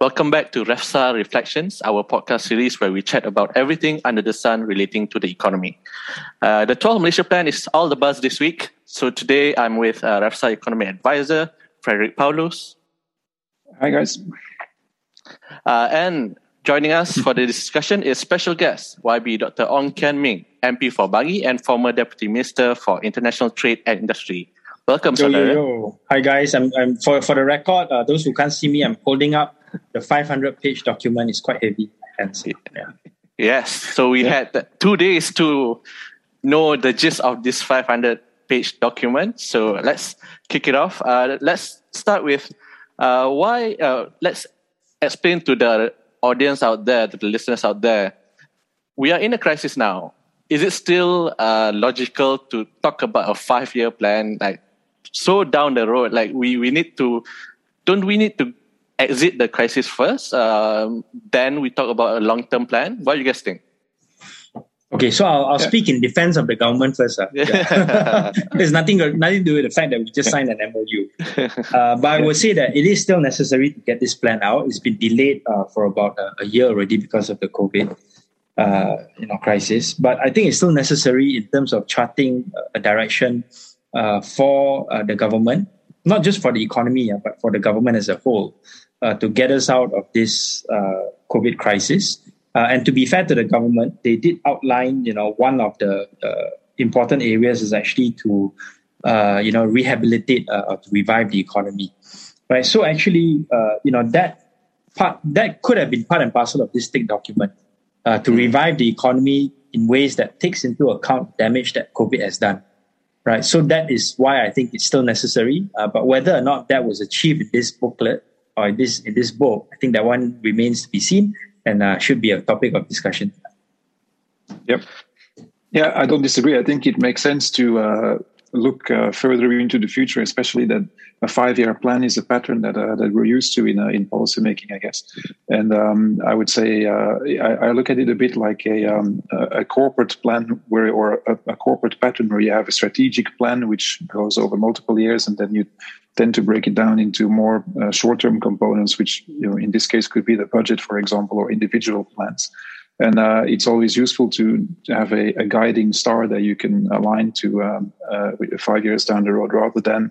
Welcome back to REFSA Reflections, our podcast series where we chat about everything under the sun relating to the economy. Uh, the 12 Malaysia Plan is all the buzz this week. So today I'm with uh, REFSA Economy Advisor, Frederick Paulus. Hi, guys. Uh, and joining us for the discussion is special guest, YB Dr. Ong Kian Ming, MP for Bangi and former Deputy Minister for International Trade and Industry. Welcome, yo, yo, yo. Hi, guys. I'm, I'm for, for the record, uh, those who can't see me, I'm holding up the 500 page document is quite heavy. Hence, yeah. Yes. So we yeah. had two days to know the gist of this 500 page document. So let's kick it off. Uh, let's start with uh, why, uh, let's explain to the audience out there, to the listeners out there, we are in a crisis now. Is it still uh, logical to talk about a five year plan, like so down the road? Like we, we need to, don't we need to exit the crisis first. Um, then we talk about a long term plan. What do you guys think? Okay, so I'll, I'll yeah. speak in defense of the government first. Uh. Yeah. There's nothing nothing to do with the fact that we just signed an MOU. Uh, but I would say that it is still necessary to get this plan out. It's been delayed uh, for about a, a, year already because of the COVID uh, you know, crisis. But I think it's still necessary in terms of charting a direction uh, for uh, the government, not just for the economy, but for the government as a whole uh, to get us out of this uh, COVID crisis. Uh, and to be fair to the government, they did outline, you know, one of the important areas is actually to, you know, rehabilitate or to revive the economy, right? So actually, you know, that part that could have been part and parcel of this state document uh, to revive the economy in ways that takes into account damage that COVID has done. Right. So that is why I think it's still necessary. Uh, but whether or not that was achieved in this booklet or in this in this book, I think that one remains to be seen and uh, should be a topic of discussion. Yep. Yeah, I don't disagree. I think it makes sense to uh, look uh, further into the future, especially that a five-year plan is a pattern that uh, that we're used to in uh, in policymaking, I guess. And um, I would say uh, I, I, look at it a bit like a um, a corporate plan where or a, a, corporate pattern where you have a strategic plan which goes over multiple years, and then you tend to break it down into more uh, short-term components, which you know in this case could be the budget, for example, or individual plans. And uh, it's always useful to, to have a, a, guiding star that you can align to um, uh, five years down the road, rather than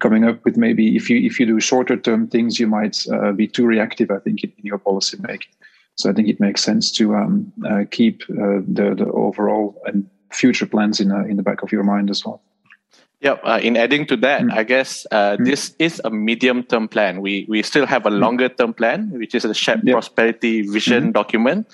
coming up with maybe if you if you do shorter term things, you might uh, be too reactive. I think in, your policy making. So I think it makes sense to um, uh, keep uh, the the overall and future plans in in the back of your mind as well. Yep. Uh, in adding to that, mm. I guess uh, mm. this is a medium-term plan. We we still have a mm. longer-term plan, which is the shared yep. prosperity vision mm document,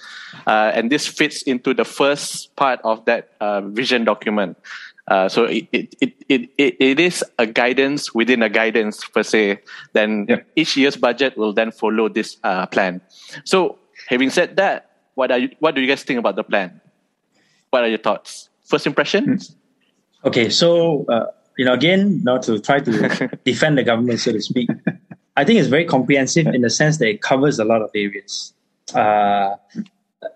uh, and this fits into the first part of that uh, vision document. Uh, so it, it, it, it, it is a guidance within a guidance per se. Then yep. each year's budget will then follow this uh, plan. So having said that, what are you, what do you guys think about the plan? What are your thoughts? First impressions? Mm. Okay, so uh, you know, again, not to try to defend the government, so to speak. I think it's very comprehensive in the sense that it covers a lot of areas. Uh,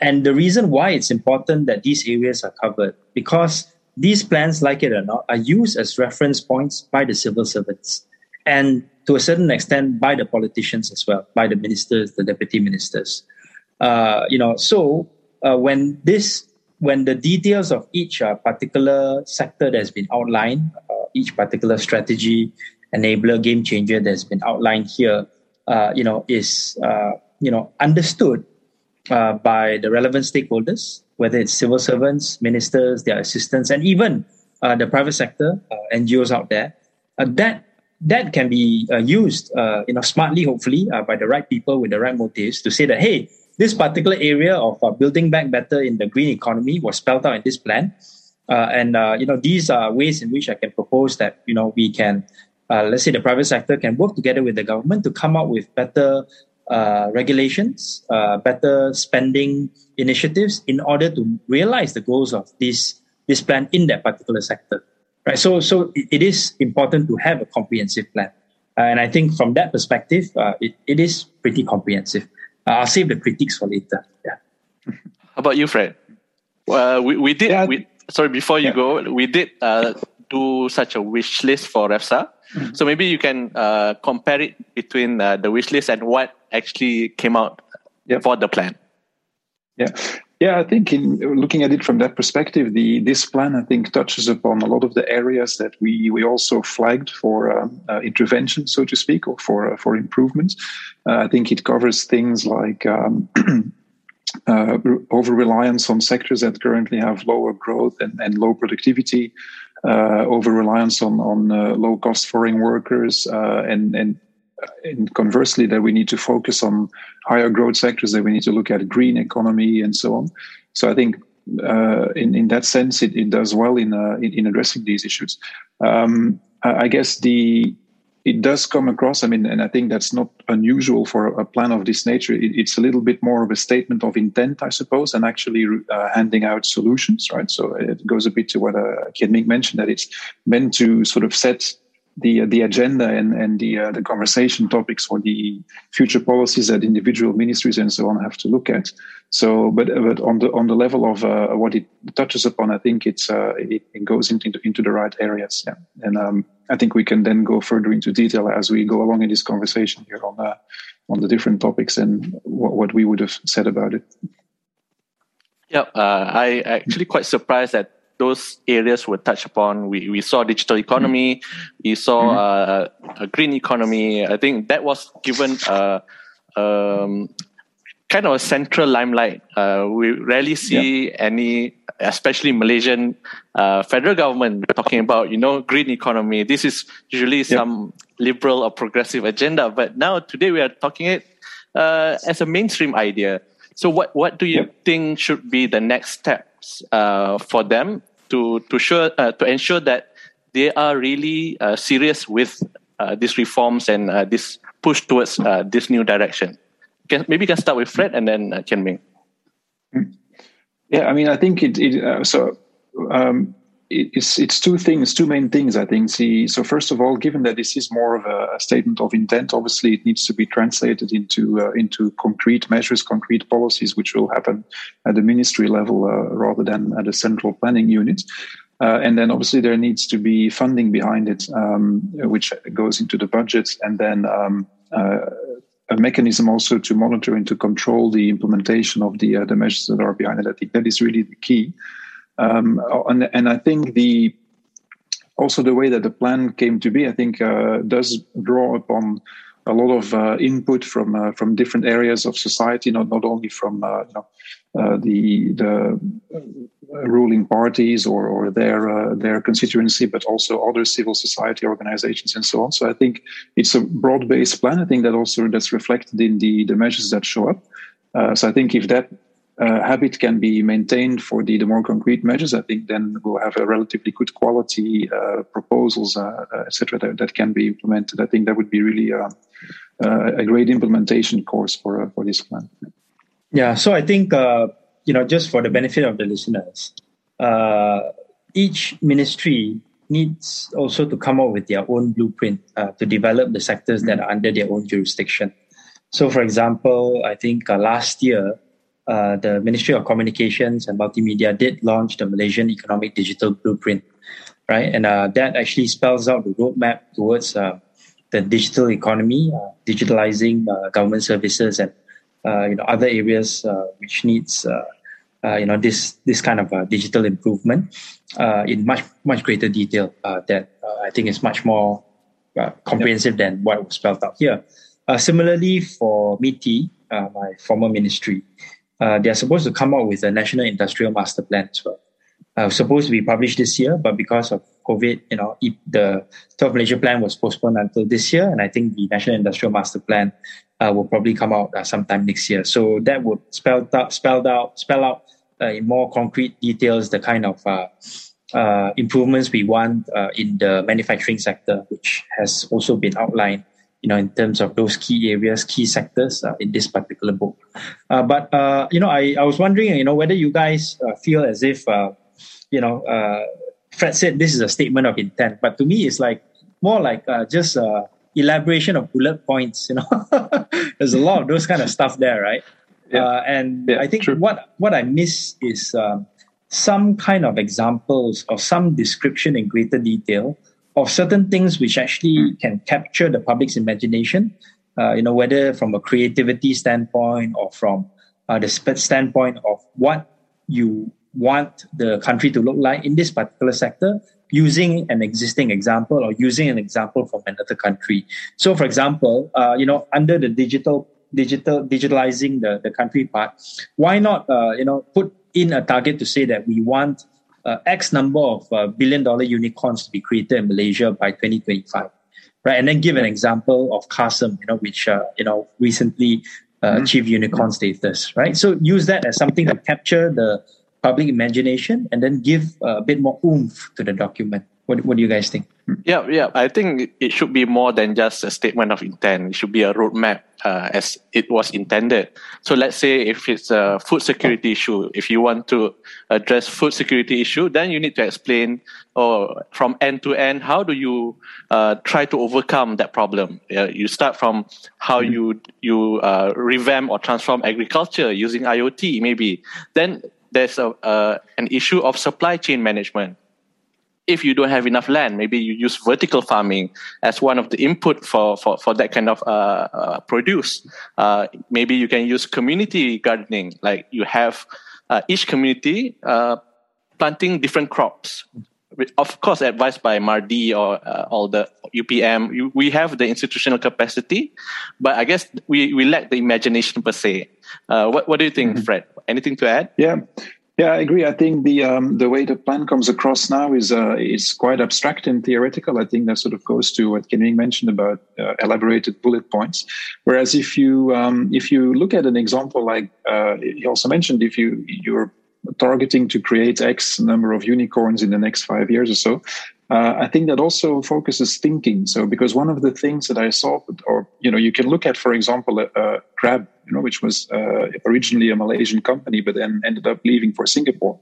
and the reason why it's important that these areas are covered because these plans, like it or not, are used as reference points by the civil servants and to a certain extent by the politicians as well, by the ministers, the deputy ministers. Uh, you know, so uh, when this when the details of each uh, particular sector that's been outlined, each particular strategy, enabler, game changer that's been outlined here, uh, you know, is uh, you know understood uh, by the relevant stakeholders, whether it's civil servants, ministers, their assistants, and even uh, the private sector, NGOs out there, that that can be used, you know, smartly, hopefully, by the right people with the right motives to say that, hey, this particular area of uh, building back better in the green economy was spelled out in this plan. Uh, and uh, you know these are ways in which I can propose that you know we can, uh, let's say, the private sector can work together with the government to come up with better uh, regulations, uh, better spending initiatives in order to realize the goals of this this plan in that particular sector. Right. So so it is important to have a comprehensive plan, and I think from that perspective, it, it is pretty comprehensive. I'll save the critiques for later. Yeah. How about you, Fred? Uh, we, we did. Yeah. We, sorry, before you yeah. go, we did uh, do such a wish list for REFSA. Mm-hmm. So maybe you can uh, compare it between uh, the wish list and what actually came out Yep. for the plan. Yeah, yeah. I think in looking at it from that perspective, the this plan I think touches upon a lot of the areas that we we also flagged for um, uh, intervention, so to speak, or for uh, for improvements. Uh, I think it covers things like. Um, uh, over reliance on sectors that currently have lower growth and, and low productivity, uh, over reliance on on uh, low cost foreign workers, uh, and and and conversely that we need to focus on higher growth sectors that we need to look at green economy and so on. So i think uh, in in that sense it, it does well in, uh, in, in addressing these issues. Um, I, I guess the it does come across i mean and i think that's not unusual for a plan of this nature it, it's a little bit more of a statement of intent i suppose and actually uh, handing out solutions right so it goes a bit to what uh, mentioned that it's meant to sort of set the the agenda and and the uh, the conversation topics for the future policies that individual ministries and so on have to look at. So, but but on the on the level of uh, what it touches upon, I think it's uh, it, it, goes into into the right areas. Yeah, and um, I think we can then go further into detail as we go along in this conversation here on uh, on the different topics and what, what we would have said about it. Yeah, uh, I actually quite surprised that those areas were touched upon. We we saw digital economy, mm-hmm. we saw mm-hmm. uh, a green economy. I think that was given a um, kind of a central limelight. Uh, we rarely see yeah. any, especially Malaysian uh, federal government talking about you know green economy. This is usually yeah. some liberal or progressive agenda, but now today we are talking it uh, as a mainstream idea. So what what do you yeah. think should be the next steps uh, for them to to sure uh, to ensure that they are really uh, serious with uh, these reforms and uh, this push towards uh, this new direction. Maybe you can start with Fred and then uh, Ming. Yeah, I mean, I think it. it so um, it's it's two things, two main things. I think. See, so first of all, given that this is more of a, statement of intent, obviously it needs to be translated into uh, into concrete measures, concrete policies, which will happen at the ministry level uh, rather than at a central planning unit. Uh, and then obviously there needs to be funding behind it, um, which goes into the budget, and then um, uh, a mechanism also to monitor and to control the implementation of the uh, the measures that are behind it. I think that is really the key. Um, and, and, I think the also the way that the plan came to be, I think, uh, does draw upon a lot of uh, input from uh, from different areas of society, not not only from uh, you know, uh, the the ruling parties or or their uh, their constituency, but also other civil society organizations and so on. So I think it's a broad based plan. I think that also that's reflected in the the measures that show up. so I think if that uh, habit can be maintained for the, the more concrete measures, I think then we'll have a relatively good quality uh, proposals, uh, uh etc., that, that, can be implemented. I think that would be really uh, uh, a great implementation course for for this plan. Yeah, so I think you know just for the benefit of the listeners, each ministry needs also to come up with their own blueprint to develop the sectors that are under their own jurisdiction. So, for example, I think last year uh, the Ministry of Communications and Multimedia did launch the Malaysian Economic Digital Blueprint, right? And uh, that actually spells out the roadmap towards uh, the digital economy, uh, digitalizing uh, government services and you know other areas which needs Uh, you know this this kind of uh, digital improvement uh, in much much greater detail. that I think is much more comprehensive than what was spelled out here. similarly, for MITI, my former ministry, uh, they are supposed to come out with a national industrial master plan as well. Uh, supposed to be published this year, but because of COVID, you know, the 12 Malaysia plan was postponed until this year, and I think the national industrial master plan uh, will probably come out uh, sometime next year. So that would spell out, spell out, spell out uh, in more concrete details the kind of uh, uh, improvements we want in the manufacturing sector, which has also been outlined you know, in terms of those key areas, key sectors uh, in this particular book. Uh, but uh, you know, I, I was wondering, you know, whether you guys uh, feel as if, uh, you know, uh, Fred said this is a statement of intent, but to me, it's like more like just elaboration of bullet points. You know, there's a lot of those kind of stuff there, right? Yeah. and yeah, I think true. what what I miss is um, some kind of examples or some description in greater detail of certain things which actually mm. can capture the public's imagination uh, you know, whether from a creativity standpoint or from uh, the standpoint of what you want the country to look like in this particular sector, using an existing example or using an example from another country. So, for example, uh, you know, under the digital digital digitalizing the, the country part, why not uh, you know put in a target to say that we want uh, X number of uh, billion dollar unicorns to be created in Malaysia by 2025, right? And then give an example of Carsome, you know, which uh, you know recently uh, mm-hmm. achieved unicorn status, right? So use that as something to capture the public imagination and then give a bit more oomph to the document. What, what do you guys think? Yeah, yeah. I think it should be more than just a statement of intent. It should be a roadmap uh, as it was intended. So let's say if it's a food security issue, if you want to address food security issue, then you need to explain or oh, from end to end, how do you uh, try to overcome that problem? Uh, you start from how mm-hmm. you you uh, revamp or transform agriculture using IoT, maybe. Then there's a, uh, an issue of supply chain management if you don't have enough land, maybe you use vertical farming as one of the input for, for, for that kind of uh, uh, produce. Uh, maybe you can use community gardening, like you have uh, each community uh, planting different crops. Of course, advised by MARDI or uh, all the UPM, we have the institutional capacity, but I guess we, we lack the imagination per se. what, what do you think, mm-hmm. Fred? Anything to add? Yeah. Yeah, I agree. I think the um, the way the plan comes across now is uh, is quite abstract and theoretical. I think that sort of goes to what Kian Ming mentioned about uh, elaborated bullet points. Whereas if you um, if you look at an example like uh, he also mentioned, if you you're targeting to create X number of unicorns in the next five years or so, uh, I think that also focuses thinking. So, because one of the things that I saw, or you know, you can look at, for example, uh, Grab, you know, which was uh, originally a Malaysian company, but then ended up leaving for Singapore.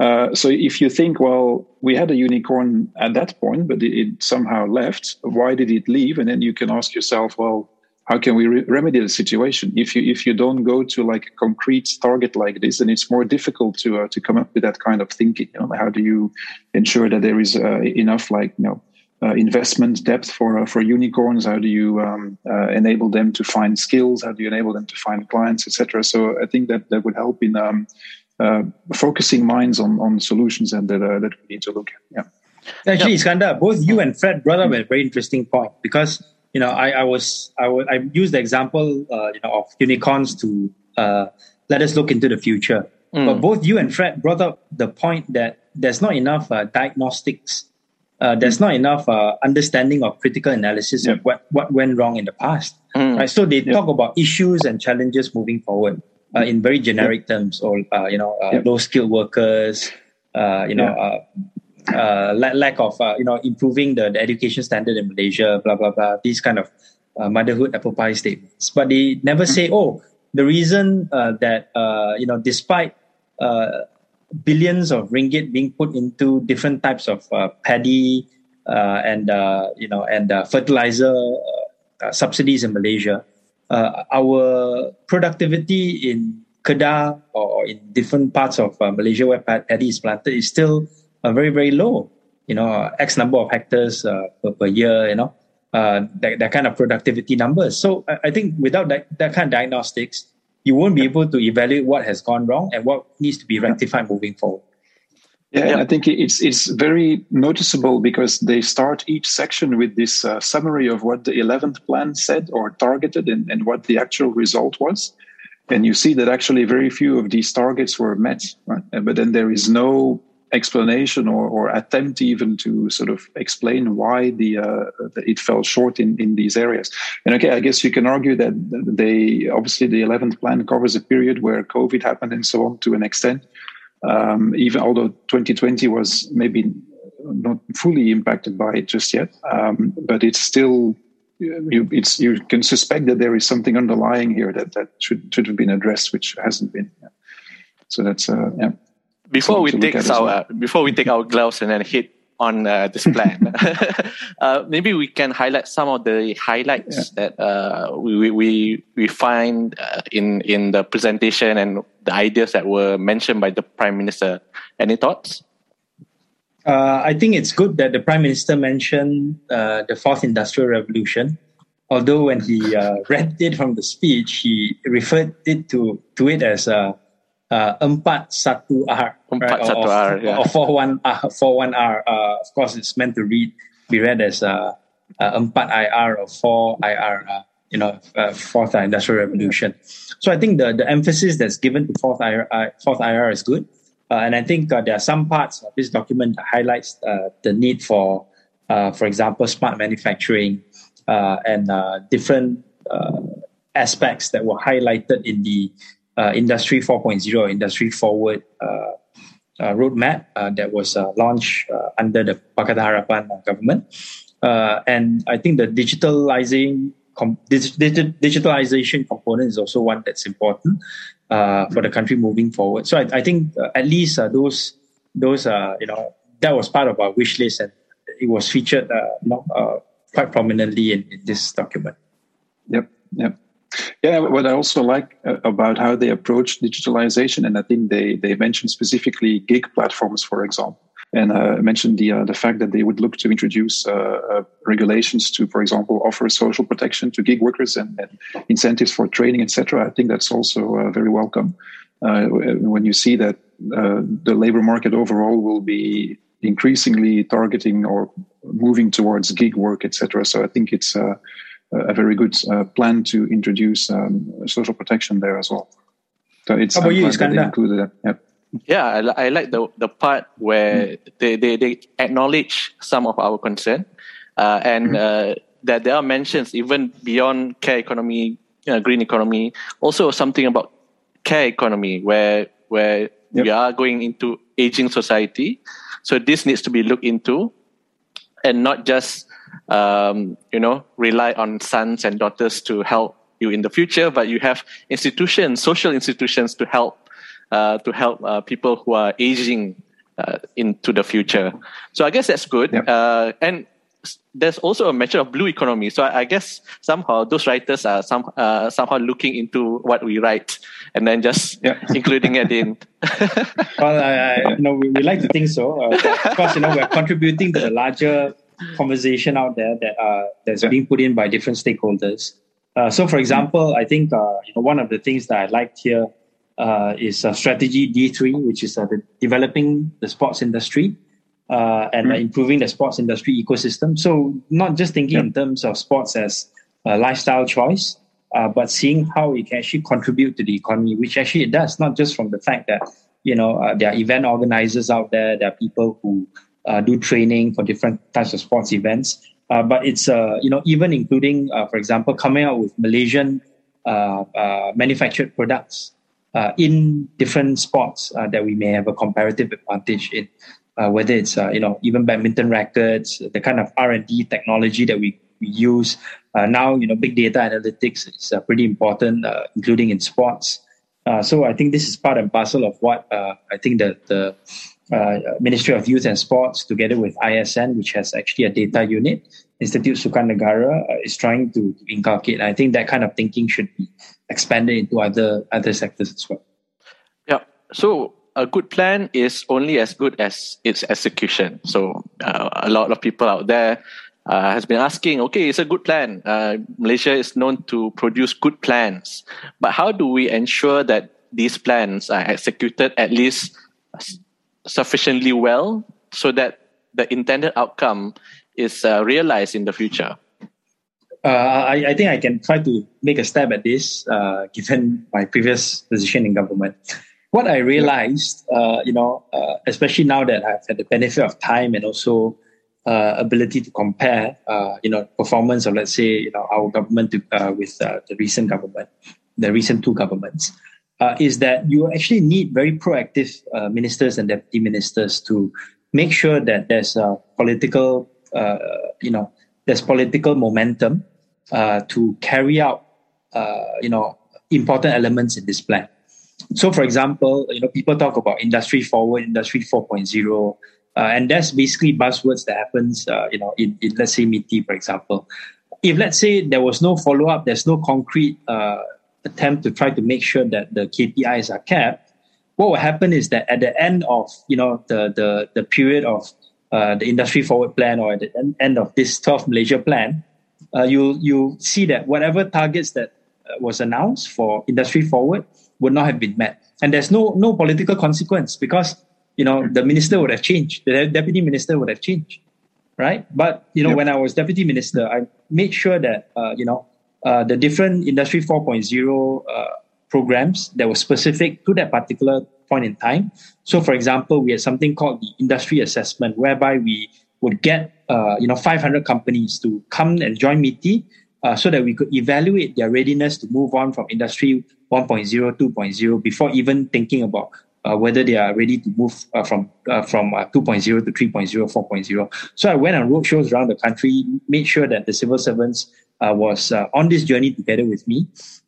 Uh, so, if you think, well, we had a unicorn at that point, but it, it somehow left. Why did it leave? And then you can ask yourself, well, how can we re- remedy the situation? If you if you don't go to like a concrete target like this then it's more difficult to uh, to come up with that kind of thinking you know, how do you ensure that there is uh, enough like you know uh, investment depth for uh, for unicorns? How do you um, uh, enable them to find skills? How do you enable them to find clients etc so i think that that would help in um, uh, focusing minds on on solutions and that that we need to look at yeah. Actually, Iskandar, both you and Fred brought up a very interesting point because you know, I, I was I would I used the example uh, you know of unicorns to uh, let us look into the future. Mm. But both you and Fred brought up the point that there's not enough uh, diagnostics. Uh, there's not enough uh, understanding of critical analysis yep. of what, what went wrong in the past. Mm. Right? So they yep. talk about issues and challenges moving forward uh, in very generic yep. terms, or you know, low skilled workers, you know, uh, lack of uh, you know improving the, the education standard in Malaysia, blah blah blah. These kind of uh, motherhood apple pie statements, but they never say, oh, the reason uh, that uh, you know despite uh, billions of ringgit being put into different types of paddy and you know and fertilizer subsidies in Malaysia, our productivity in Kedah or in different parts of Malaysia where paddy is planted is still uh, very very low. You know, X number of hectares uh, per, per year. You know, uh, that, that kind of productivity numbers. So I, I think without that, that kind of diagnostics, you won't be able to evaluate what has gone wrong and what needs to be rectified moving forward. Yeah, yeah. I think it's it's very noticeable because they start each section with this uh, summary of what the 11th plan said or targeted and, and what the actual result was. And you see that actually very few of these targets were met. Right? But then there is no explanation or, or attempt even to sort of explain why the, uh, it fell short in, in these areas. And okay, I guess you can argue that they obviously the 11th plan covers a period where COVID happened and so on to an extent. Um, even although 2020 was maybe not fully impacted by it just yet, um, but it's still you, it's you can suspect that there is something underlying here that that should should have been addressed, which hasn't been. So that's uh, yeah before we take our well. before we take our gloves and then hit on uh, this plan, uh, maybe we can highlight some of the highlights yeah. that uh, we, we we find uh, in in the presentation and the ideas that were mentioned by the prime minister. Any thoughts? Uh, I think it's good that the prime minister mentioned uh, the fourth industrial revolution. although when he uh, read it from the speech, he referred it to to it as a uh, empat satu R, empat satu R, yeah. or four one R, four one R. Uh, of course, it's meant to read be read as uh, uh, empat IR or four IR. Uh, you know, uh, fourth industrial revolution. So I think the the emphasis that's given to fourth IR, uh, fourth IR is good, uh, and I think there are some parts of this document that highlights the need for, for example, smart manufacturing and different aspects that were highlighted in the uh, Industry 4.0, Industry Forward uh, uh, roadmap uh, that was uh, launched uh, under the Pakatan Harapan government. and I think the digitalizing com- dig- digitalization component is also one that's important for the country moving forward. So I, I think at least those those you know that was part of our wish list and it was featured know, quite prominently in, in this document. Yep, yep. Yeah, what I also like uh, about how they approach digitalization, and I think they they mentioned specifically gig platforms, for example, and uh, mentioned the uh, the fact that they would look to introduce uh, uh, regulations to, for example, offer social protection to gig workers and, and incentives for training, etc. I think that's also uh, very welcome. when you see that the labor market overall will be increasingly targeting or moving towards gig work, etc. So I think it's a very good uh, plan to introduce um, social protection there as well. So it's How about you, included that. Yep. Yeah, I, I, like the the part where mm. they, they, they acknowledge some of our concern, uh, and mm. uh, that there are mentions even beyond care economy, uh, green economy, also something about care economy where where yep. we are going into aging society. So this needs to be looked into, and not just um, you know, rely on sons and daughters to help you in the future, but you have institutions, social institutions to help, uh, to help uh, people who are aging uh, into the future. So I guess that's good. Yep. Uh, and there's also a measure of blue economy. So I, I guess somehow those writers are some, uh, somehow looking into what we write and then just yeah. including it in. well, I, I, you know, we, we like to think so. Uh, of course, you know, we're contributing to the larger conversation out there that uh, that's yeah. being put in by different stakeholders. Uh, so, for example, I think uh, you know, one of the things that I liked here uh, is strategy D three, which is uh, the developing the sports industry uh, and mm. improving the sports industry ecosystem. So, not just thinking yeah. in terms of sports as a lifestyle choice, but seeing how it can actually contribute to the economy, which actually it does. Not just from the fact that you know there are event organizers out there, there are people who uh, do training for different types of sports events. Uh, but it's uh, you know even including, uh, for example, coming out with Malaysian uh, uh, manufactured products in different sports that we may have a comparative advantage in. whether it's you know even badminton rackets, the kind of R and D technology that we, we use now, you know, big data analytics is pretty important, including in sports. so I think this is part and parcel of what I think the the uh, Ministry of Youth and Sports, together with ISN, which has actually a data unit, Institute Sukan Negara, uh, is trying to, inculcate. I think that kind of thinking should be expanded into other other sectors as well. Yeah. So a good plan is only as good as its execution. So uh, a lot of people out there uh, has been asking, okay, it's a good plan. Uh, Malaysia is known to produce good plans, but how do we ensure that these plans are executed at least sufficiently well so that the intended outcome is uh, realized in the future? Uh, I, I, think I can try to make a stab at this, uh, given my previous position in government. What I realized, uh, you know, uh, especially now that I've had the benefit of time and also uh, ability to compare, you know, performance of let's say, you know, our government to, with the recent government, the recent two governments uh, is that you actually need very proactive uh, ministers and deputy ministers to make sure that there's a political, uh, you know, there's political momentum uh, to carry out, uh, you know, important elements in this plan. So, for example, you know, people talk about industry forward, industry 4.0, uh, and that's basically buzzwords that happens, you know, in, in let's say MITI, for example. If let's say there was no follow up, there's no concrete attempt to try to make sure that the KPIs are kept, what will happen is that at the end of you know the the the period of uh, the industry forward plan or at the end of this 12 Malaysia plan, uh, you you see that whatever targets that uh, was announced for industry forward would not have been met, and there's no no political consequence because you know the minister would have changed, the deputy minister would have changed, right? But you know yep. when I was deputy minister, I made sure that uh, you know uh, the different industry 4.0 uh, programs that were specific to that particular point in time. So, for example, we had something called the industry assessment, whereby we would get uh, you know 500 companies to come and join MITI uh, so that we could evaluate their readiness to move on from industry 1.0, 2.0 before even thinking about uh, whether they are ready to move uh, from uh, from uh, 2.0 to 3.0, 4.0. So I went on roadshows around the country, made sure that the civil servants was uh, on this journey together with me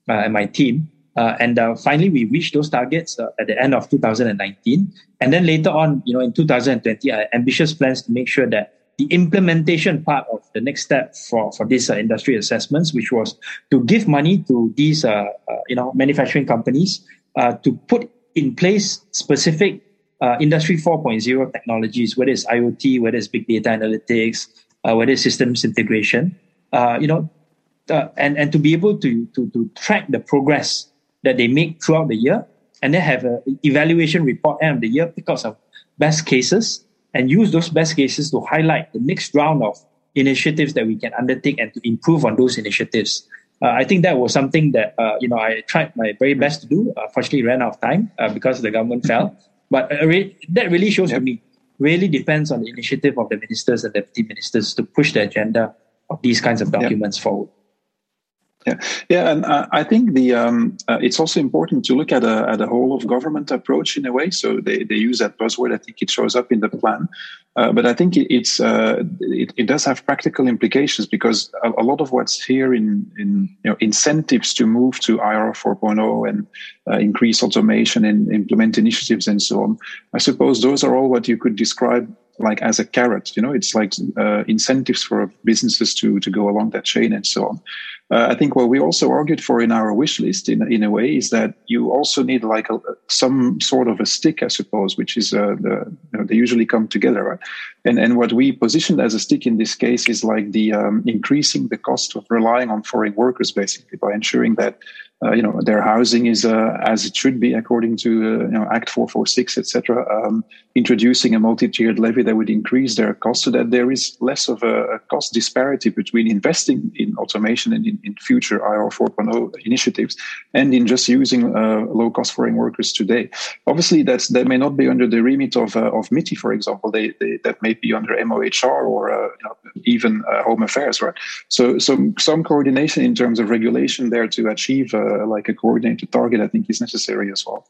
and my team. and finally, we reached those targets at the end of 2019. And then later on, you know, in 2020, I ambitious plans to make sure that the implementation part of the next step for, for these uh, industry assessments, which was to give money to these, uh, uh, you know, manufacturing companies to put in place specific uh, industry 4.0 technologies, whether it's IoT, whether it's big data analytics, uh, whether it's systems integration, uh, you know, uh, and, and to be able to, to, to track the progress that they make throughout the year and then have an evaluation report end of the year, pick out some best cases and use those best cases to highlight the next round of initiatives that we can undertake and to improve on those initiatives. Uh, I think that was something that uh, you know I tried my very best to do. Unfortunately, ran out of time uh, because the government fell. But uh, re- that really shows yep. to me really depends on the initiative of the ministers and deputy ministers to push the agenda of these kinds of documents yep. forward. Yeah, yeah, and uh, I think the um, uh, it's also important to look at a at a whole of government approach in a way. So they, they use that buzzword. I think it shows up in the plan, uh, but I think it, it's uh, it, it does have practical implications because a, a, lot of what's here in in you know incentives to move to IR 4.0 and uh, increase automation and implement initiatives and so on. I suppose those are all what you could describe like as a carrot. You know, it's like uh, incentives for businesses to to go along that chain and so on. Uh, I think what we also argued for in our wish list, in in a way, is that you also need like a, some sort of a stick, I suppose, which is uh, the you know, they usually come together, right? And and what we positioned as a stick in this case is like the um, increasing the cost of relying on foreign workers, basically by ensuring that uh, you know their housing is uh, as it should be according to uh, you know Act 446, etc. Um, introducing a multi-tiered levy that would increase their cost, so that there is less of a, a cost disparity between investing in automation and in, in future IR 4.0 initiatives, and in just using uh, low-cost foreign workers today. Obviously, that's that may not be under the remit of uh, of MITI, for example. They, they, that may be under MOHR or you know, even Home Affairs, right? So, so some coordination in terms of regulation there to achieve uh, like a coordinated target, I think is necessary as well.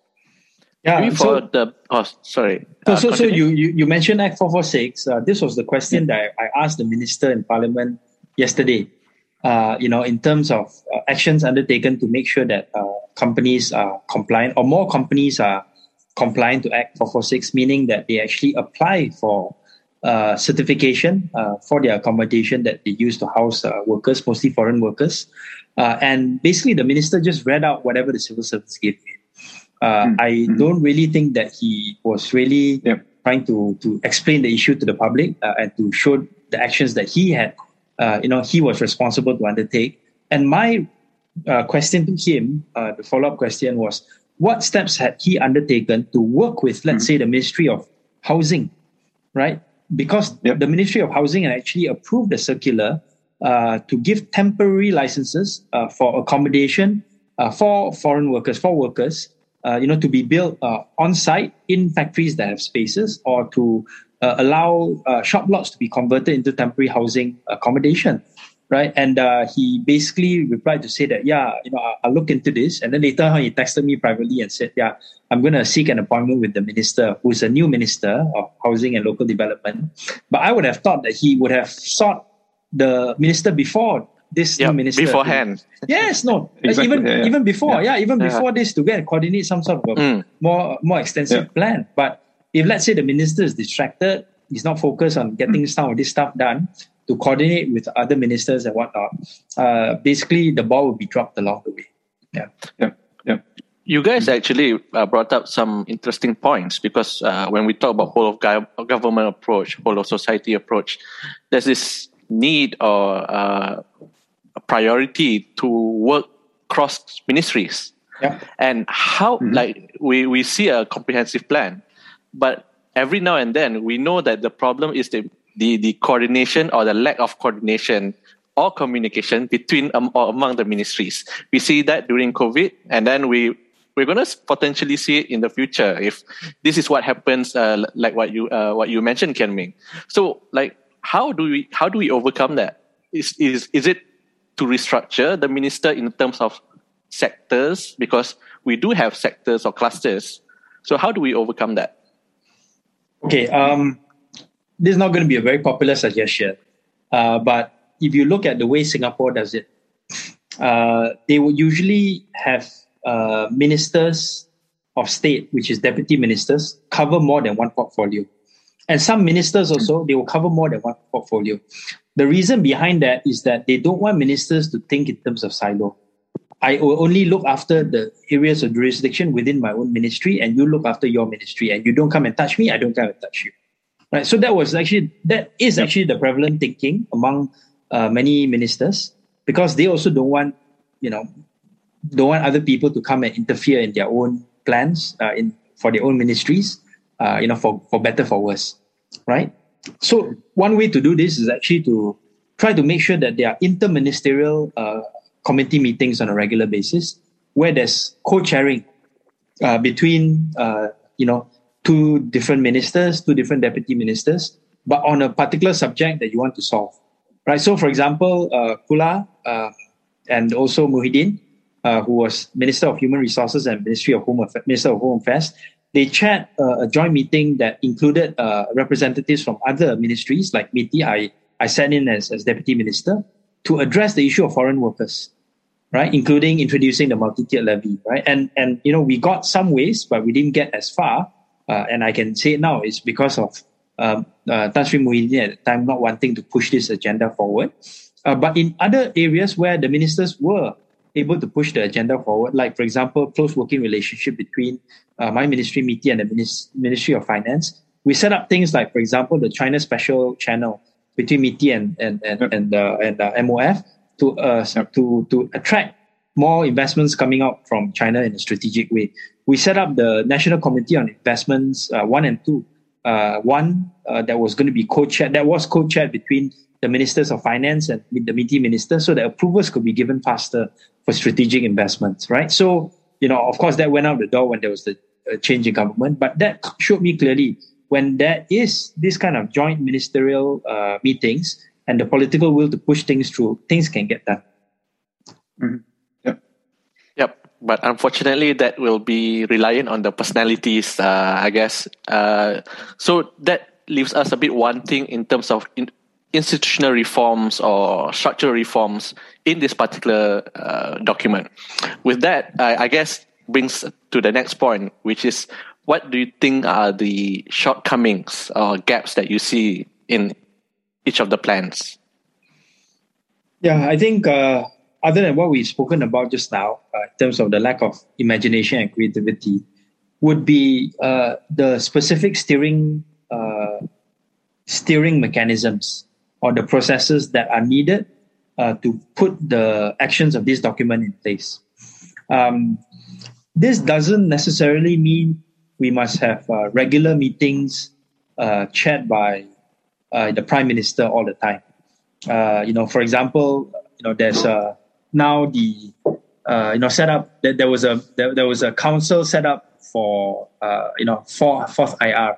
Yeah. Before so, the oh, sorry. So, uh, so, so you, you you mentioned Act four four six. Uh, this was the question yeah. that I, I, asked the minister in Parliament yesterday. Uh, you know, in terms of uh, actions undertaken to make sure that uh, companies are compliant, or more companies are compliant to Act four four six, meaning that they actually apply for uh, certification for their accommodation that they use to house workers, mostly foreign workers. Uh, and basically, the minister just read out whatever the civil service gave me. Uh, mm. I mm-hmm. don't really think that he was really trying to to explain the issue to the public uh, and to show the actions that he had, uh, you know, he was responsible to undertake. And my uh, question to him, uh, the follow up question was, what steps had he undertaken to work with, let's mm. say, the Ministry of Housing, right? Because yep. the Ministry of Housing had actually approved the circular uh, to give temporary licenses uh, for accommodation uh, for foreign workers, for workers, uh, you know, to be built uh, on site in factories that have spaces, or to allow shop lots to be converted into temporary housing accommodation, right? And he basically replied to say that, yeah, you know, I'll, I'll look into this. And then later on, he texted me privately and said, yeah, I'm going to seek an appointment with the minister, who's a new minister of housing and local development. But I would have thought that he would have sought the minister before this yep, minister beforehand. Yes, no, exactly, even yeah, yeah. even before, yeah, yeah even before this to get coordinate some sort of a mm. more more extensive plan. But if let's say the minister is distracted, he's not focused on getting mm. some of this stuff done to coordinate with other ministers and whatnot. Uh, basically, the ball will be dropped along the way. Yeah, yeah, yeah. You guys actually uh, brought up some interesting points because uh, when we talk about whole of government approach, whole of society approach, there's this need or uh, priority to work cross ministries. Yeah. And how, Mhm. like, we, we see a comprehensive plan, but every now and then we know that the problem is the, the, the coordination or the lack of coordination or communication between um, or among the ministries. We see that during COVID, and then we we're going to potentially see it in the future if this is what happens, uh, like what you uh, what you mentioned, Kian Ming. So, like, how do we how do we overcome that? Is is is it to restructure the minister in terms of sectors because we do have sectors or clusters. So how do we overcome that? Okay, um, this is not going to be a very popular suggestion, uh, but if you look at the way Singapore does it, uh, they would usually have uh, ministers of state, which is deputy ministers, cover more than one portfolio. And some ministers also, they will cover more than one portfolio. The reason behind that is that they don't want ministers to think in terms of silo. I will only look after the areas of jurisdiction within my own ministry, and you look after your ministry, and you don't come and touch me, I don't come and touch you. Right. So that was actually that is actually the prevalent thinking among uh, many ministers because they also don't want you know don't want other people to come and interfere in their own plans uh, in for their own ministries. Uh, you know, for for better for worse, right? So one way to do this is actually to try to make sure that there are interministerial uh, committee meetings on a regular basis where there's co-chairing uh, between uh, you know two different ministers, two different deputy ministers, but on a particular subject that you want to solve, right? So, for example, uh, Kula uh, and also Muhyiddin, uh, who was Minister of Human Resources and Ministry of Home Affairs, Minister of Home Affairs, they chaired uh, a joint meeting that included uh, representatives from other ministries like MITI. I, I sat in as, as deputy minister to address the issue of foreign workers, right? Including introducing the multi-tiered levy, right? And and you know we got some ways, but we didn't get as far. Uh, and I can say it now it's because of um, uh, Tan Sri Muhyiddin at the time not wanting to push this agenda forward. Uh, but in other areas where the ministers were able to push the agenda forward, like for example, close working relationship between uh, my ministry, MITI, and the Minis- Ministry of Finance, we set up things like, for example, the China Special Channel between MITI and and and and, uh, and uh, MOF to uh, to to attract more investments coming out from China in a strategic way. We set up the National Committee on Investments uh, one and two. Uh, one uh, that was going to be co-chaired, that was co-chaired between the ministers of finance and the MITI minister, so that approvals could be given faster for strategic investments. Right. So you know, of course, that went out the door when there was the change in government, but that showed me clearly when there is this kind of joint ministerial uh, meetings and the political will to push things through, things can get done. Yep. But unfortunately, that will be reliant on the personalities, uh, I guess. Uh, so that leaves us a bit wanting in terms of in- institutional reforms or structural reforms in this particular uh, document. With that, I, I guess brings to the next point, which is what do you think are the shortcomings or gaps that you see in each of the plans? Yeah, I think uh, other than what we've spoken about just now, uh, in terms of the lack of imagination and creativity, would be uh, the specific steering uh, steering mechanisms or the processes that are needed uh, to put the actions of this document in place. Um, this doesn't necessarily mean we must have uh, regular meetings uh, chaired by the prime minister all the time. You know, for example, you know, there's uh, now the uh, you know set up. There, there was a there, there was a council set up for uh, you know for fourth IR,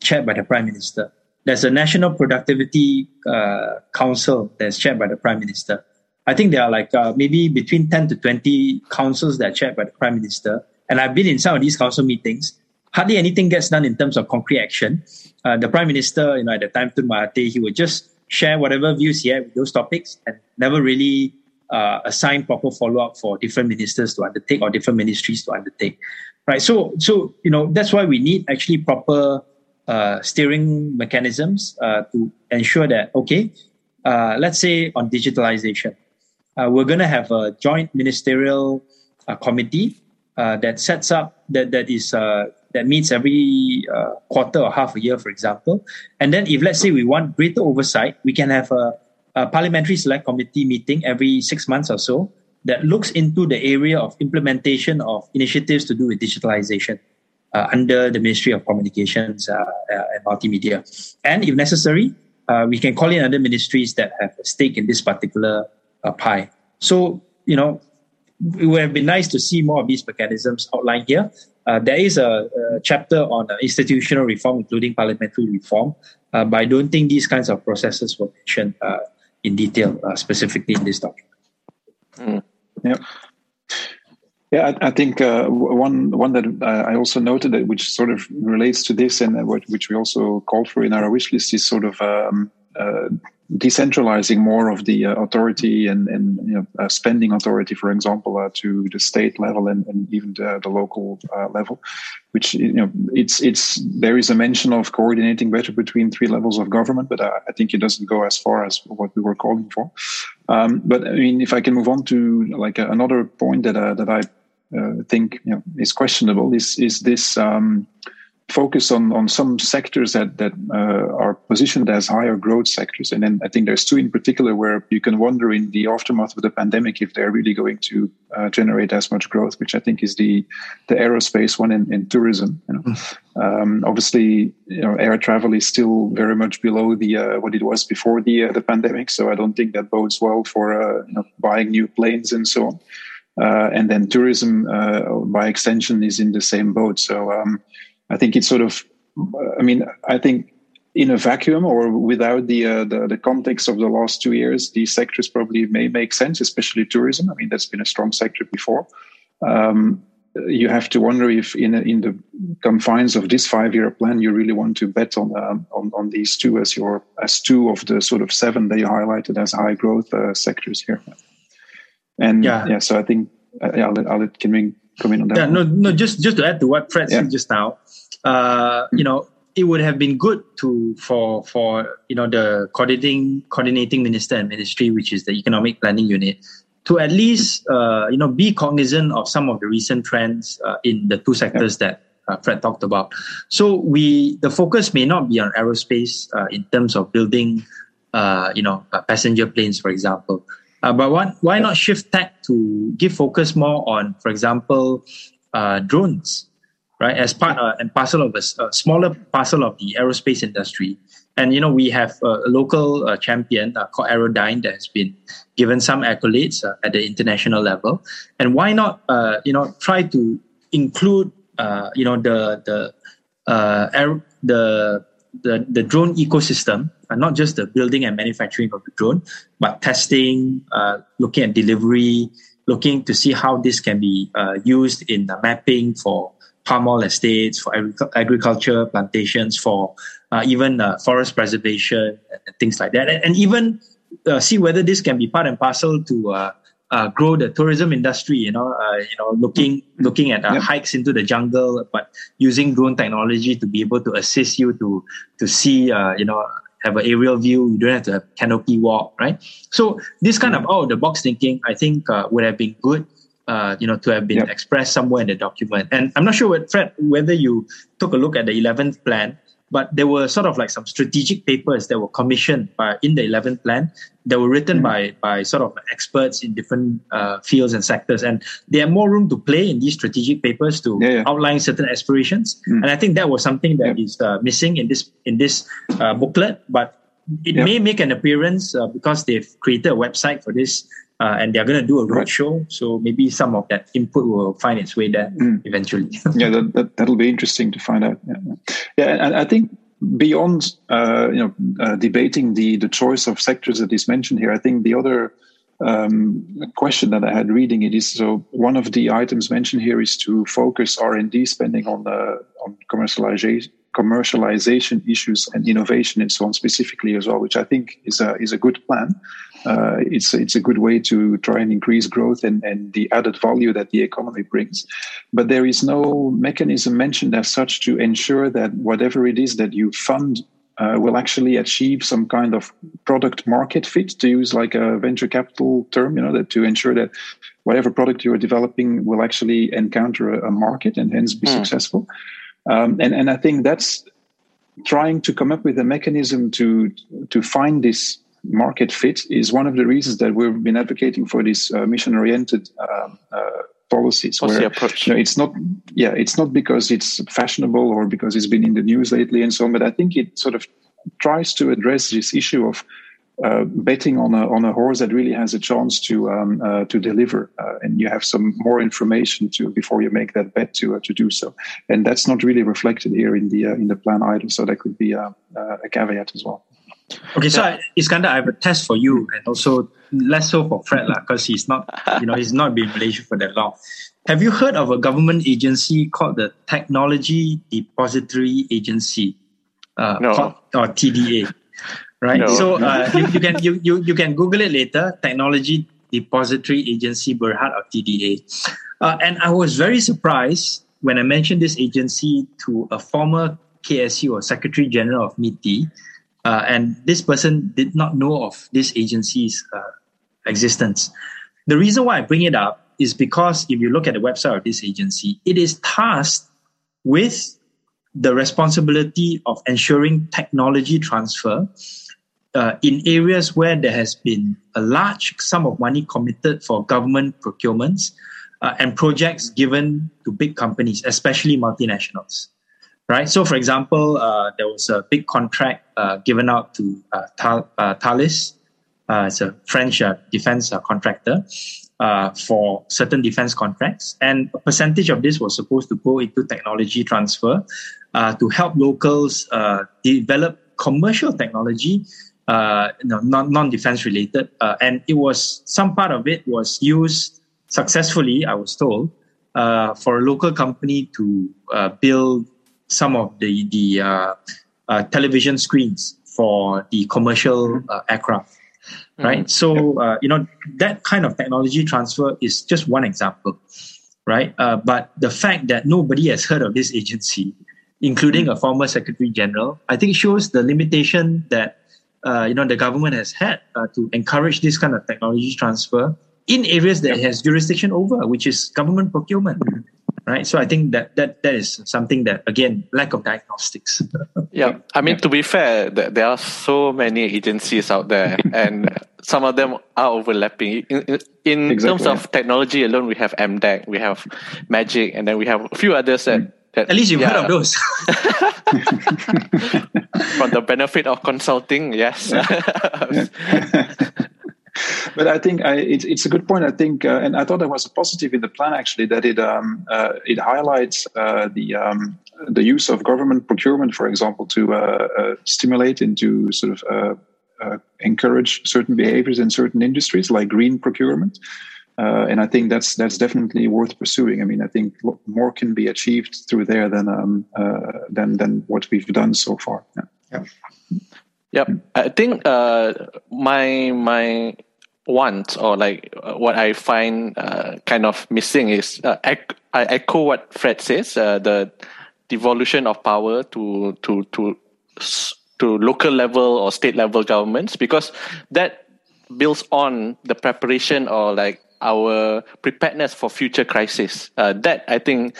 chaired by the prime minister. There's a national productivity uh, council that's chaired by the prime minister. I think there are like uh, maybe between ten to twenty councils that are chaired by the prime minister. And I've been in some of these council meetings. Hardly anything gets done in terms of concrete action. Uh, the prime minister, you know, at the time, Tun Mahathir, he would just share whatever views he had with those topics and never really uh, assign proper follow up for different ministers to undertake or different ministries to undertake. Right. So, so you know, that's why we need actually proper uh, steering mechanisms uh, to ensure that okay, uh, let's say on digitalization, uh, we're going to have a joint ministerial uh, committee that sets up that that is that meets every quarter or half a year, for example. And then, if let's say we want greater oversight, we can have a a parliamentary select committee meeting every six months or so that looks into the area of implementation of initiatives to do with digitalization uh, under the Ministry of Communications uh, uh, and Multimedia. And if necessary, uh, we can call in other ministries that have a stake in this particular uh, pie. So, you know, it would have been nice to see more of these mechanisms outlined here. There is a, a chapter on institutional reform, including parliamentary reform, but I don't think these kinds of processes were mentioned in detail, specifically in this document. Mm. Yeah. Yeah, I, I think uh, one one that I also noted that which sort of relates to this and what, which we also called for in our wish list is sort of um, uh, decentralizing more of the uh, authority and and you know, uh, spending authority, for example, uh, to the state level and, and even the, the local uh, level. Which you know, it's it's there is a mention of coordinating better between three levels of government, but I, I think it doesn't go as far as what we were calling for. Um, but I mean, if I can move on to like another point that that I uh, think you know, is questionable is is this um, focus on on some sectors that that uh, are positioned as higher growth sectors, and then I think there's two in particular where you can wonder in the aftermath of the pandemic if they're really going to uh, generate as much growth, which I think is the the aerospace one and, and tourism. You know? Mm. um, obviously, you know, air travel is still very much below the uh, what it was before the uh, the pandemic, so I don't think that bodes well for uh, you know, buying new planes and so on. Uh, and then tourism, uh, by extension, is in the same boat. So um, I think it's sort of, I mean, I think in a vacuum or without the, uh, the, the context of the last two years, these sectors probably may make sense, especially tourism. I mean, that's been a strong sector before. Um, you have to wonder if, in in the confines of this five-year plan, you really want to bet on um, on, on these two as your as two of the sort of seven that you highlighted as high growth uh, sectors here. And yeah, yeah so I think uh, yeah, I'll let, I'll let Kian Ming come in on that. Yeah, no, no, just just to add to what Fred yeah. said just now, uh, you know, it would have been good to for for you know the coordinating coordinating minister and ministry, which is the economic planning unit, to at least uh, you know be cognizant of some of the recent trends uh, in the two sectors yeah. that uh, Fred talked about. So we the focus may not be on aerospace uh, in terms of building, uh, you know, uh, passenger planes, for example. Uh, but why, why not shift tech to give focus more on, for example, uh, drones, right? As part uh, and parcel of a, a, smaller parcel of the aerospace industry. And, you know, we have a, local uh, champion uh, called Aerodyne that has been given some accolades uh, at the international level. And why not, you know, try to include, you know, the, the, aer- the the, the drone ecosystem, uh, not just the building and manufacturing of the drone, but testing, uh, looking at delivery, looking to see how this can be uh, used in the mapping for palm oil estates, for agric- agriculture plantations, for uh, even uh, forest preservation and things like that, and, and even uh, see whether this can be part and parcel to uh, grow the tourism industry. You know, uh, you know, looking looking at uh, yep. hikes into the jungle, but using drone technology to be able to assist you to to see, uh, you know, have an aerial view. You don't have to have canopy walk, right? So this kind of out of the box thinking, I think, uh, would have been good. Uh, you know, to have been yep. expressed somewhere in the document. And I'm not sure, Fred, whether you took a look at the 11th plan but there were sort of like some strategic papers that were commissioned by in the 11th plan that were written by by sort of experts in different uh, fields and sectors and they have more room to play in these strategic papers to yeah, yeah. outline certain aspirations mm. and i think that was something that yeah. is uh, missing in this in this uh, booklet but it may make an appearance uh, because they've created a website for this uh, and they're going to do a roadshow. Right. So maybe some of that input will find its way there mm. eventually. yeah, that, that, will be interesting to find out. Yeah, yeah and I think beyond uh, you know uh, debating the the choice of sectors that is mentioned here, I think the other um, question that I had reading it is so one of the items mentioned here is to focus R and D spending on the on commercialization commercialization issues and innovation and so on specifically as well, which I think is a is a good plan. Uh, it's it's a good way to try and increase growth and, and the added value that the economy brings. But there is no mechanism mentioned as such to ensure that whatever it is that you fund uh, will actually achieve some kind of product market fit to use like a venture capital term you know that to ensure that whatever product you are developing will actually encounter a, a market and hence be mm. successful um, and and i think that's trying to come up with a mechanism to to find this market fit is one of the reasons that we've been advocating for this uh, mission oriented um, uh, policies What's where you know, it's not yeah it's not because it's fashionable or because it's been in the news lately and so on but i think it sort of tries to address this issue of uh, betting on a on a horse that really has a chance to um, uh, to deliver, uh, and you have some more information to before you make that bet to uh, to do so, and that's not really reflected here in the uh, in the plan either. So that could be a, a caveat as well. Okay, so I, Iskandar, I have a test for you, and also less so for Fred, because he's not, you know, he's not been in Malaysia for that long. Have you heard of a government agency called the Technology Depository Agency, uh, no. called, or TDA? Right. No. So uh, you, you, can you, you you can Google it later. Technology Depository Agency Berhad or TDA, uh, and I was very surprised when I mentioned this agency to a former KSU or Secretary General of MITI uh, and this person did not know of this agency's uh, existence. The reason why I bring it up is because if you look at the website of this agency, it is tasked with the responsibility of ensuring technology transfer uh, in areas where there has been a large sum of money committed for government procurements uh, and projects given to big companies, especially multinationals right? So, for example, uh, there was a big contract uh, given out to uh, Thales. Uh, Thales. Uh, it's a French uh, defense contractor for certain defense contracts, and a percentage of this was supposed to go into technology transfer to help locals develop commercial technology. No, non non-defense related, and it was some part of it was used successfully. I was told for a local company to build some of the the uh, uh, television screens for the commercial uh, aircraft mm-hmm. right mm-hmm. so uh, you know that kind of technology transfer is just one example right uh, but the fact that nobody has heard of this agency including mm-hmm. a former secretary general i think shows the limitation that uh, you know the government has had to encourage this kind of technology transfer in areas that it has jurisdiction over which is government procurement right? So I think that that that is something that again lack of diagnostics. yeah, I mean yeah. to be fair, there are so many agencies out there, and some of them are overlapping. In, in exactly. terms of technology alone, we have MDEC, we have MaGIC, and then we have a few others that. Mm. That, At least you've yeah. heard of those. From the benefit of consulting, yes. but I think I, it's it's a good point. I think, uh, and I thought there was a positive in the plan actually that it um, uh, it highlights uh, the um, the use of government procurement, for example, to uh, uh, stimulate and to sort of uh, encourage certain behaviors in certain industries, like green procurement. and I think that's that's definitely worth pursuing. I mean, I think more can be achieved through there than um, than than what we've done so far. Yeah. yeah. Yep, I think my my want or like uh, what I find uh, kind of missing is uh, I echo what Fred says uh, the devolution of power to to to to local level or state level governments because that builds on the preparation or like our preparedness for future crisis. Uh, that I think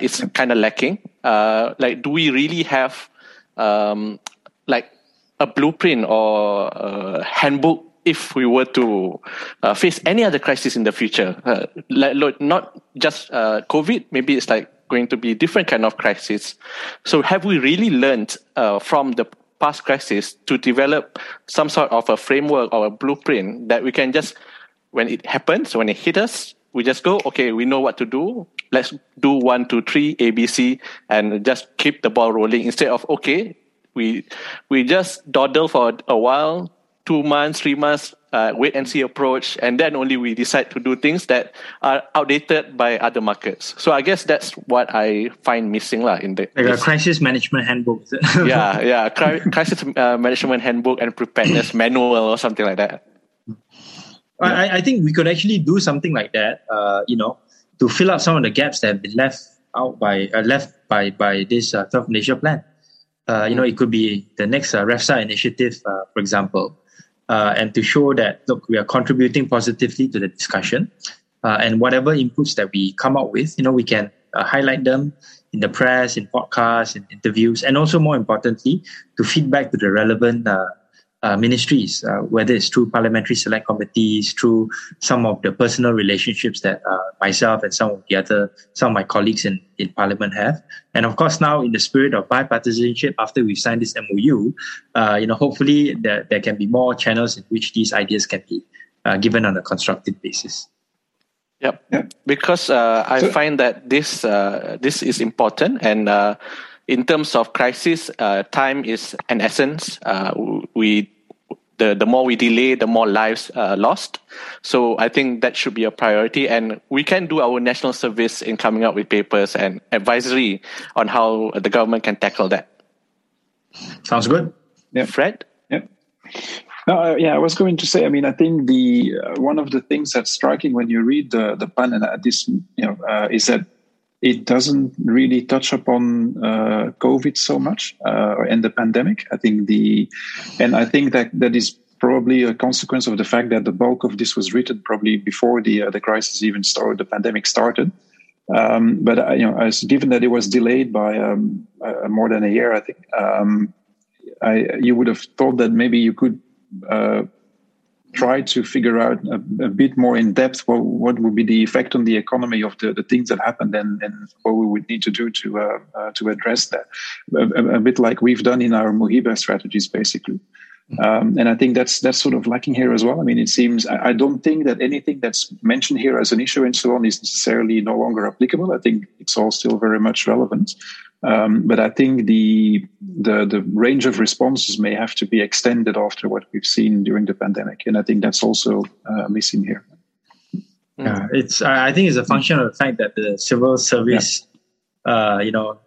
is kind of lacking. like, do we really have um, like a blueprint or a handbook if we were to uh, face any other crisis in the future, uh, like, not just uh, COVID, maybe it's like going to be different kind of crisis. So have we really learned uh, from the past crisis to develop some sort of a framework or a blueprint that we can just, when it happens, when it hits us, we just go, okay, we know what to do. Let's do one, two, three, ABC, and just keep the ball rolling instead of, okay, we we just dawdle for a while two months, three months, uh, wait and see approach, and then only we decide to do things that are outdated by other markets. So I guess that's what I find missing lah in the like a crisis management handbook. yeah, yeah, crisis uh, management handbook and preparedness manual or something like that. I, I think we could actually do something like that. Uh, you know, to fill up some of the gaps that have been left out by uh, left by by this uh, 12 Malaysia plan. Uh, you know, it could be the next uh, REFSA initiative, uh, for example, uh, and to show that look we are contributing positively to the discussion. Uh, and whatever inputs that we come up with you know we can uh, highlight them in the press in podcasts in interviews and also more importantly to feedback to the relevant uh, ministries, uh, whether it's through parliamentary select committees, through some of the personal relationships that uh, myself and some of the other, some of my colleagues in, in parliament have. And of course, now in the spirit of bipartisanship, after we've signed this MOU, uh, you know, hopefully there, there can be more channels in which these ideas can be uh, given on a constructive basis. Yep. yep. Because uh, I so, find that this this is important and in terms of crisis, uh, time is an essence. Uh, we the the more we delay, the more lives uh, lost. So I think that should be a priority, and we can do our national service in coming up with papers and advisory on how the government can tackle that. Sounds good. Yeah, Fred. Yeah. No, uh, yeah, I was going to say. I mean, I think the uh, one of the things that's striking when you read the the plan and this, you know, uh, is that it doesn't really touch upon uh, COVID so much uh, and the pandemic. I think the, and I think that that is probably a consequence of the fact that the bulk of this was written probably before the uh, the crisis even started, the pandemic started. Um, but uh, you know, as given that it was delayed by um, uh, more than a year, I think um, I, you would have thought that maybe you could uh, try to figure out a, a, bit more in depth what, what would be the effect on the economy of the, the things that happened and, and what we would need to do to uh, uh, to address that a, a, bit like we've done in our Mohiba strategies basically um, and I think that's that's sort of lacking here as well. I mean, it seems I, I, don't think that anything that's mentioned here as an issue and so on is necessarily no longer applicable. I think it's all still very much relevant. Um, but I think the, the the range of responses may have to be extended after what we've seen during the pandemic, and I think that's also uh, missing here. Yeah, it's. I think it's a function of the fact that the civil service, yeah. uh, you know,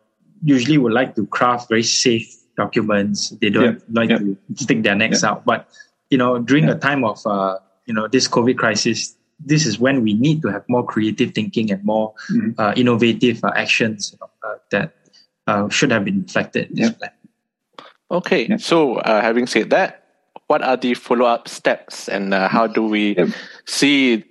usually would like to craft very safe documents. They don't yeah. like to stick their necks out. But you know, during a time of uh, you know this COVID crisis, this is when we need to have more creative thinking and more mm-hmm. uh, innovative uh, actions you know, uh, that uh, should have been reflected in this plan. Okay, yeah. so uh, having said that, what are the follow-up steps, and uh, how do we yeah. see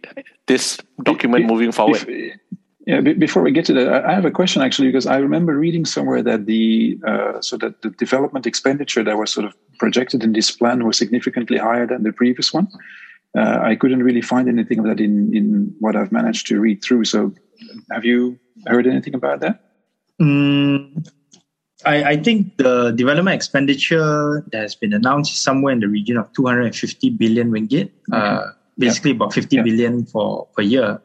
this document moving forward? If, yeah, before we get to that, I have a question actually because I remember reading somewhere that the uh, so that the development expenditure that was sort of projected in this plan was significantly higher than the previous one. Uh, I couldn't really find anything of that in in what I've managed to read through. So, have you heard anything about that? Mm, I, I, think the development expenditure that has been announced is somewhere in the region of 250 billion ringgit, uh, uh, basically yeah. about 50 yeah. billion for per year.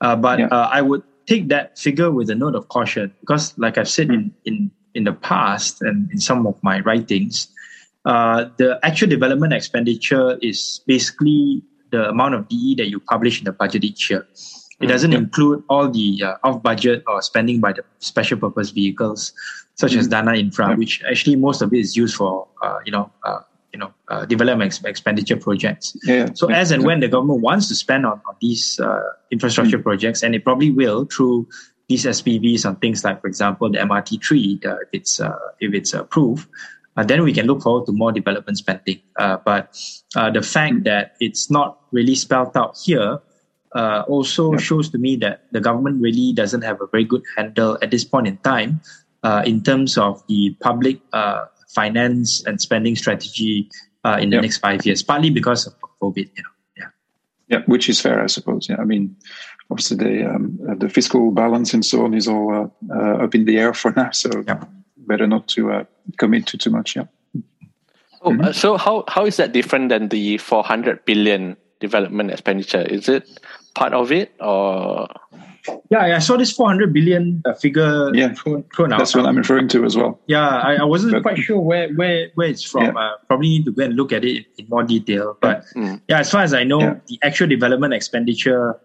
Uh, but yeah. uh, I would take that figure with a note of caution because, like I've said mm. in, in, in the past and in some of my writings, uh, the actual development expenditure is basically the amount of DE that you publish in the budget each year. It doesn't mm-hmm. include all the uh, off budget or spending by the special purpose vehicles, such mm-hmm. as Dana Infra, mm-hmm. which actually most of it is used for, uh, you know, uh, you know, uh, development ex- expenditure projects. Yeah, so yeah. as and when the government wants to spend on, on these uh, infrastructure mm-hmm. projects, and it probably will through these SPVs on things like, for example, the MRT3, uh, if it's if it's approved, uh, then we can look forward to more development spending. Uh, but uh, the fact mm-hmm. that it's not really spelled out here uh, also yep. shows to me that the government really doesn't have a very good handle at this point in time uh, in terms of the public uh, finance and spending strategy uh, in the yep. next five years, partly because of COVID. You know, yeah, yeah, which is fair, I suppose. Yeah, I mean, obviously the um, uh, the fiscal balance and so on is all uh, up in the air for now, so yep. better not to commit to too much. Yeah. Oh, mm-hmm. so how how is that different than the 400 billion development expenditure? Is it part of it or? Yeah, I saw this 400 billion uh, figure yeah, thrown, thrown out. That's what I'm referring to as well. Yeah, I, I wasn't but, quite sure where, where, where it's from. Yeah. Uh, probably need to go and look at it in more detail. But mm. yeah, as far as I know, yeah. the actual development expenditure,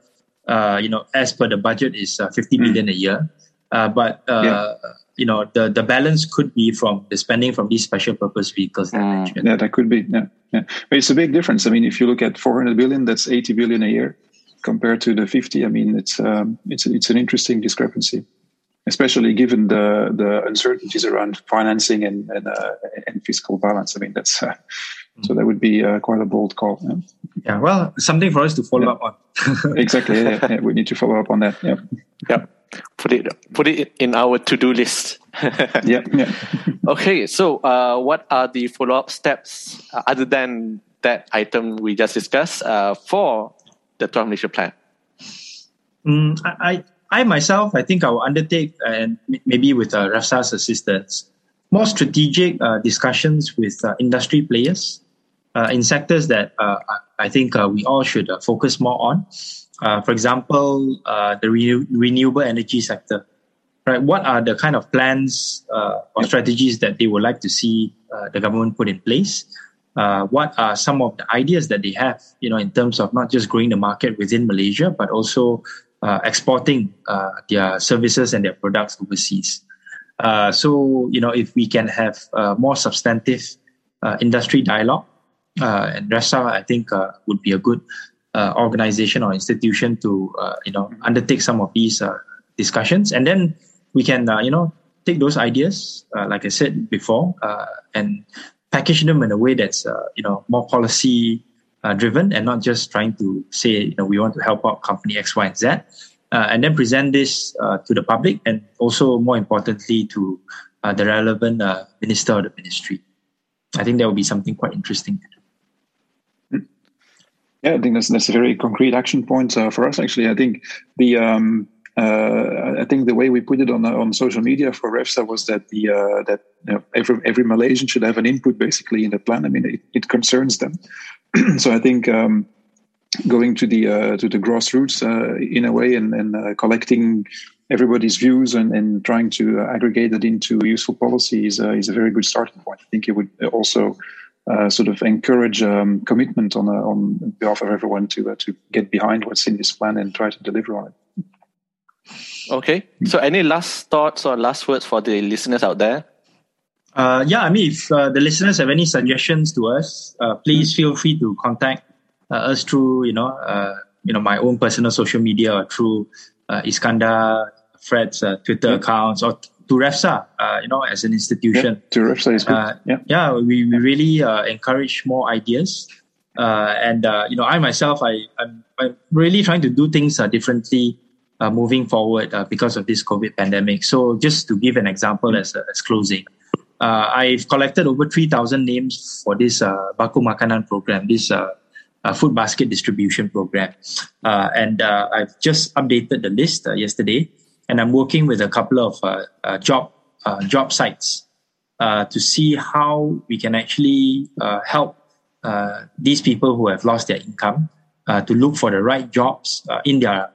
uh, you know, as per the budget is uh, 50 mm. billion a year. Uh, but uh, you know, the, the balance could be from the spending from these special purpose vehicles. That mm. Yeah, that could be. Yeah, yeah. But it's a big difference. I mean, if you look at 400 billion, that's 80 billion a year compared to the 50 i mean it's um, it's it's an interesting discrepancy especially given the the uncertainties around financing and and, uh, and fiscal balance i mean that's uh, so that would be uh, quite a bold call yeah. yeah. well something for us to follow yeah. up on exactly yeah, yeah, we need to follow up on that yeah yeah put it put it in our to-do list yeah, yeah. okay, so uh, what are the follow up steps uh, other than that item we just discussed uh, for the 12 Malaysia plan? Mm, I, I myself, I think I will undertake, and maybe with uh, REFSA's assistance, more strategic uh, discussions with uh, industry players uh, in sectors that uh, I think uh, we all should focus more on. For example, the re- renewable energy sector. Right, what are the kind of plans or strategies that they would like to see the government put in place? Uh, what are some of the ideas that they have, you know, in terms of not just growing the market within Malaysia, but also uh, exporting uh, their services and their products overseas. Uh, so, you know, if we can have more substantive industry dialogue, and REFSA, I think, would be a good organization or institution to, you know, undertake some of these discussions. And then we can, you know, take those ideas, like I said before, and package them in a way that's, you know, more policy uh, driven and not just trying to say, you know, we want to help out company X, Y, and Z, uh, and then present this uh, to the public and also more importantly to uh, the relevant uh, minister or the ministry. I think that would be something quite interesting to do. Yeah, I think that's that's a very concrete action point uh, for us. Actually, I think the um, I think the way we put it on on social media for REFSA was that the that you know, every every Malaysian should have an input basically in the plan. I mean, it, it concerns them. so I think um, going to the uh, to the grassroots uh, in a way and, and uh, collecting everybody's views and, and trying to aggregate it into useful policy is, is a very good starting point. I think it would also uh, sort of encourage um, commitment on on behalf of everyone to uh, to get behind what's in this plan and try to deliver on it. Okay. So, any last thoughts or last words for the listeners out there? Uh, yeah, I mean, if uh, the listeners have any suggestions to us, uh, please feel free to contact uh, us through, you know, uh, you know, my own personal social media or through uh, Iskandar, Fred's Twitter yeah. accounts, or to REFSA, you know, as an institution. Yeah, to REFSA is good. yeah, yeah, we, we really encourage more ideas. and you know, I myself, I I'm, I'm really trying to do things differently moving forward because of this COVID pandemic. So, just to give an example as as closing, uh, I've collected over 3,000 names for this uh, Bakul Makanan program, this uh, uh, food basket distribution program. Uh, and uh, I've just updated the list uh, yesterday, and I'm working with a couple of uh, uh, job uh, job sites to see how we can actually help these people who have lost their income to look for the right jobs in their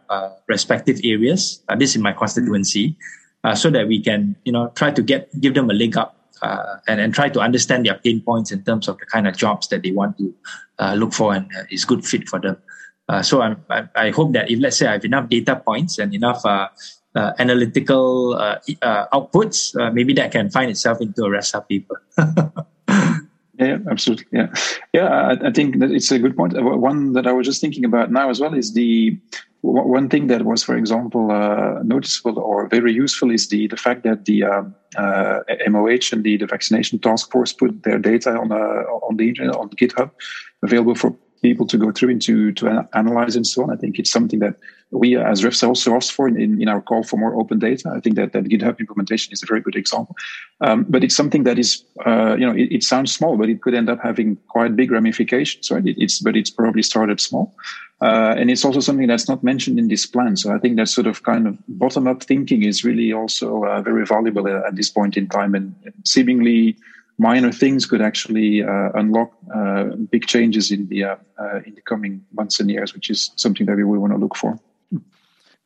respective areas. this is my constituency. so that we can, you know, try to get give them a leg up uh, and, and try to understand their pain points in terms of the kind of jobs that they want to uh, look for and uh, is good fit for them. Uh, so I'm, I, I, hope that if let's say I have enough data points and enough uh, uh, analytical outputs, maybe that can find itself into a REFSA paper. yeah, absolutely. Yeah, yeah. I, I, think that it's a good point. One that I was just thinking about now as well is the one thing that was, for example, uh, noticeable or very useful is the the fact that the um, uh, MOH and the, the vaccination task force put their data on uh, on the internet on GitHub, available for people to go through and to, to analyze and so on. I think it's something that we as REFSA also asked for in, in our call for more open data. I think that, that GitHub implementation is a very good example. Um, but it's something that is, uh, you know, it, it, sounds small, but it could end up having quite big ramifications, right? It, it's, but it's probably started small. Uh, and it's also something that's not mentioned in this plan. So I think that sort of kind of bottom up thinking is really also uh, very valuable at this point in time and seemingly minor things could actually uh, unlock uh, big changes in the uh, uh, in the coming months and years, which is something that we want to look for.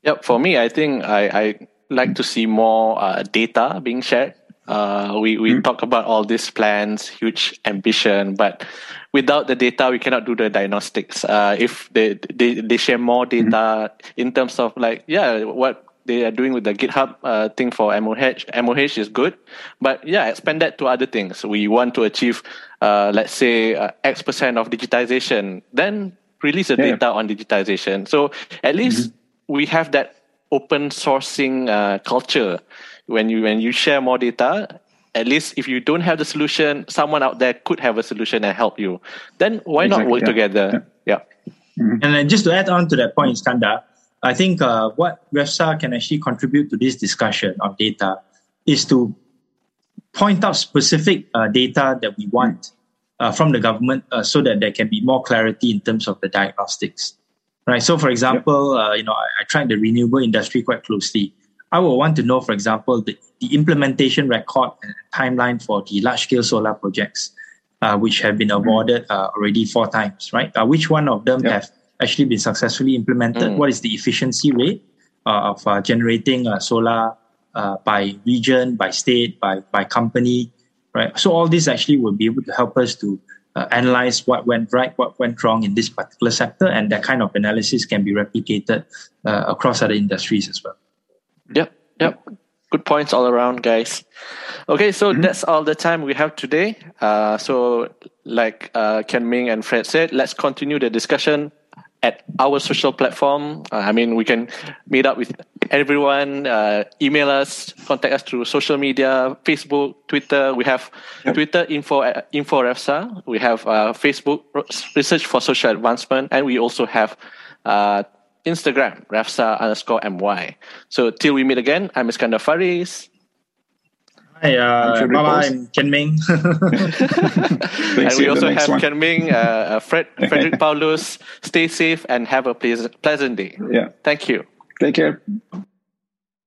Yep, for me, I think I, I like to see more data being shared. we we mm-hmm. talk about all these plans, huge ambition, but without the data, we cannot do the diagnostics. Uh, if they, they they share more data mm-hmm. in terms of like yeah, what they are doing with the GitHub uh, thing for MOH, MOH is good, but yeah, expand that to other things. We want to achieve, uh, let's say, uh, X percent of digitization. Then release the yeah. data on digitization. So at least mm-hmm. we have that open sourcing uh, culture. When you when you share more data, at least if you don't have the solution, someone out there could have a solution and help you. Then why exactly, not work yeah. together? Yeah. yeah. Mm-hmm. And then just to add on to that point, Iskandar, I think uh, what REFSA can actually contribute to this discussion of data is to point out specific uh, data that we want uh, from the government uh, so that there can be more clarity in terms of the diagnostics. Right. So, for example, yep. Uh, you know, I, I track the renewable industry quite closely. I will want to know, for example, the, the implementation record and timeline for the large scale solar projects, uh, which have been mm. awarded uh, already four times, right? Uh, which one of them yep. have actually been successfully implemented? Mm. What is the efficiency rate uh, of uh, generating uh, solar by region, by state, by, by company, right? So all this actually will be able to help us to uh, analyze what went right, what went wrong in this particular sector, and that kind of analysis can be replicated uh, across other industries as well. Yep, yep. Good points all around, guys. Okay, so mm-hmm. that's all the time we have today. Uh, so, like uh, Kian Ming and Fred said, let's continue the discussion at our social platform. Uh, I mean, we can meet up with everyone, uh, email us, contact us through social media, Facebook, Twitter. We have yep. Twitter info info REFSA. We have uh, Facebook Research for Social Advancement, and we also have uh, Instagram REFSA underscore my. So till we meet again, I'm Iskandar Faris. Hi, uh, bye I'm Kian Ming. and we also have one. Kian Ming, uh, uh, Fred, Frederick Paulus. Stay safe and have a pleasant, pleasant day. Yeah. Thank you. Take care.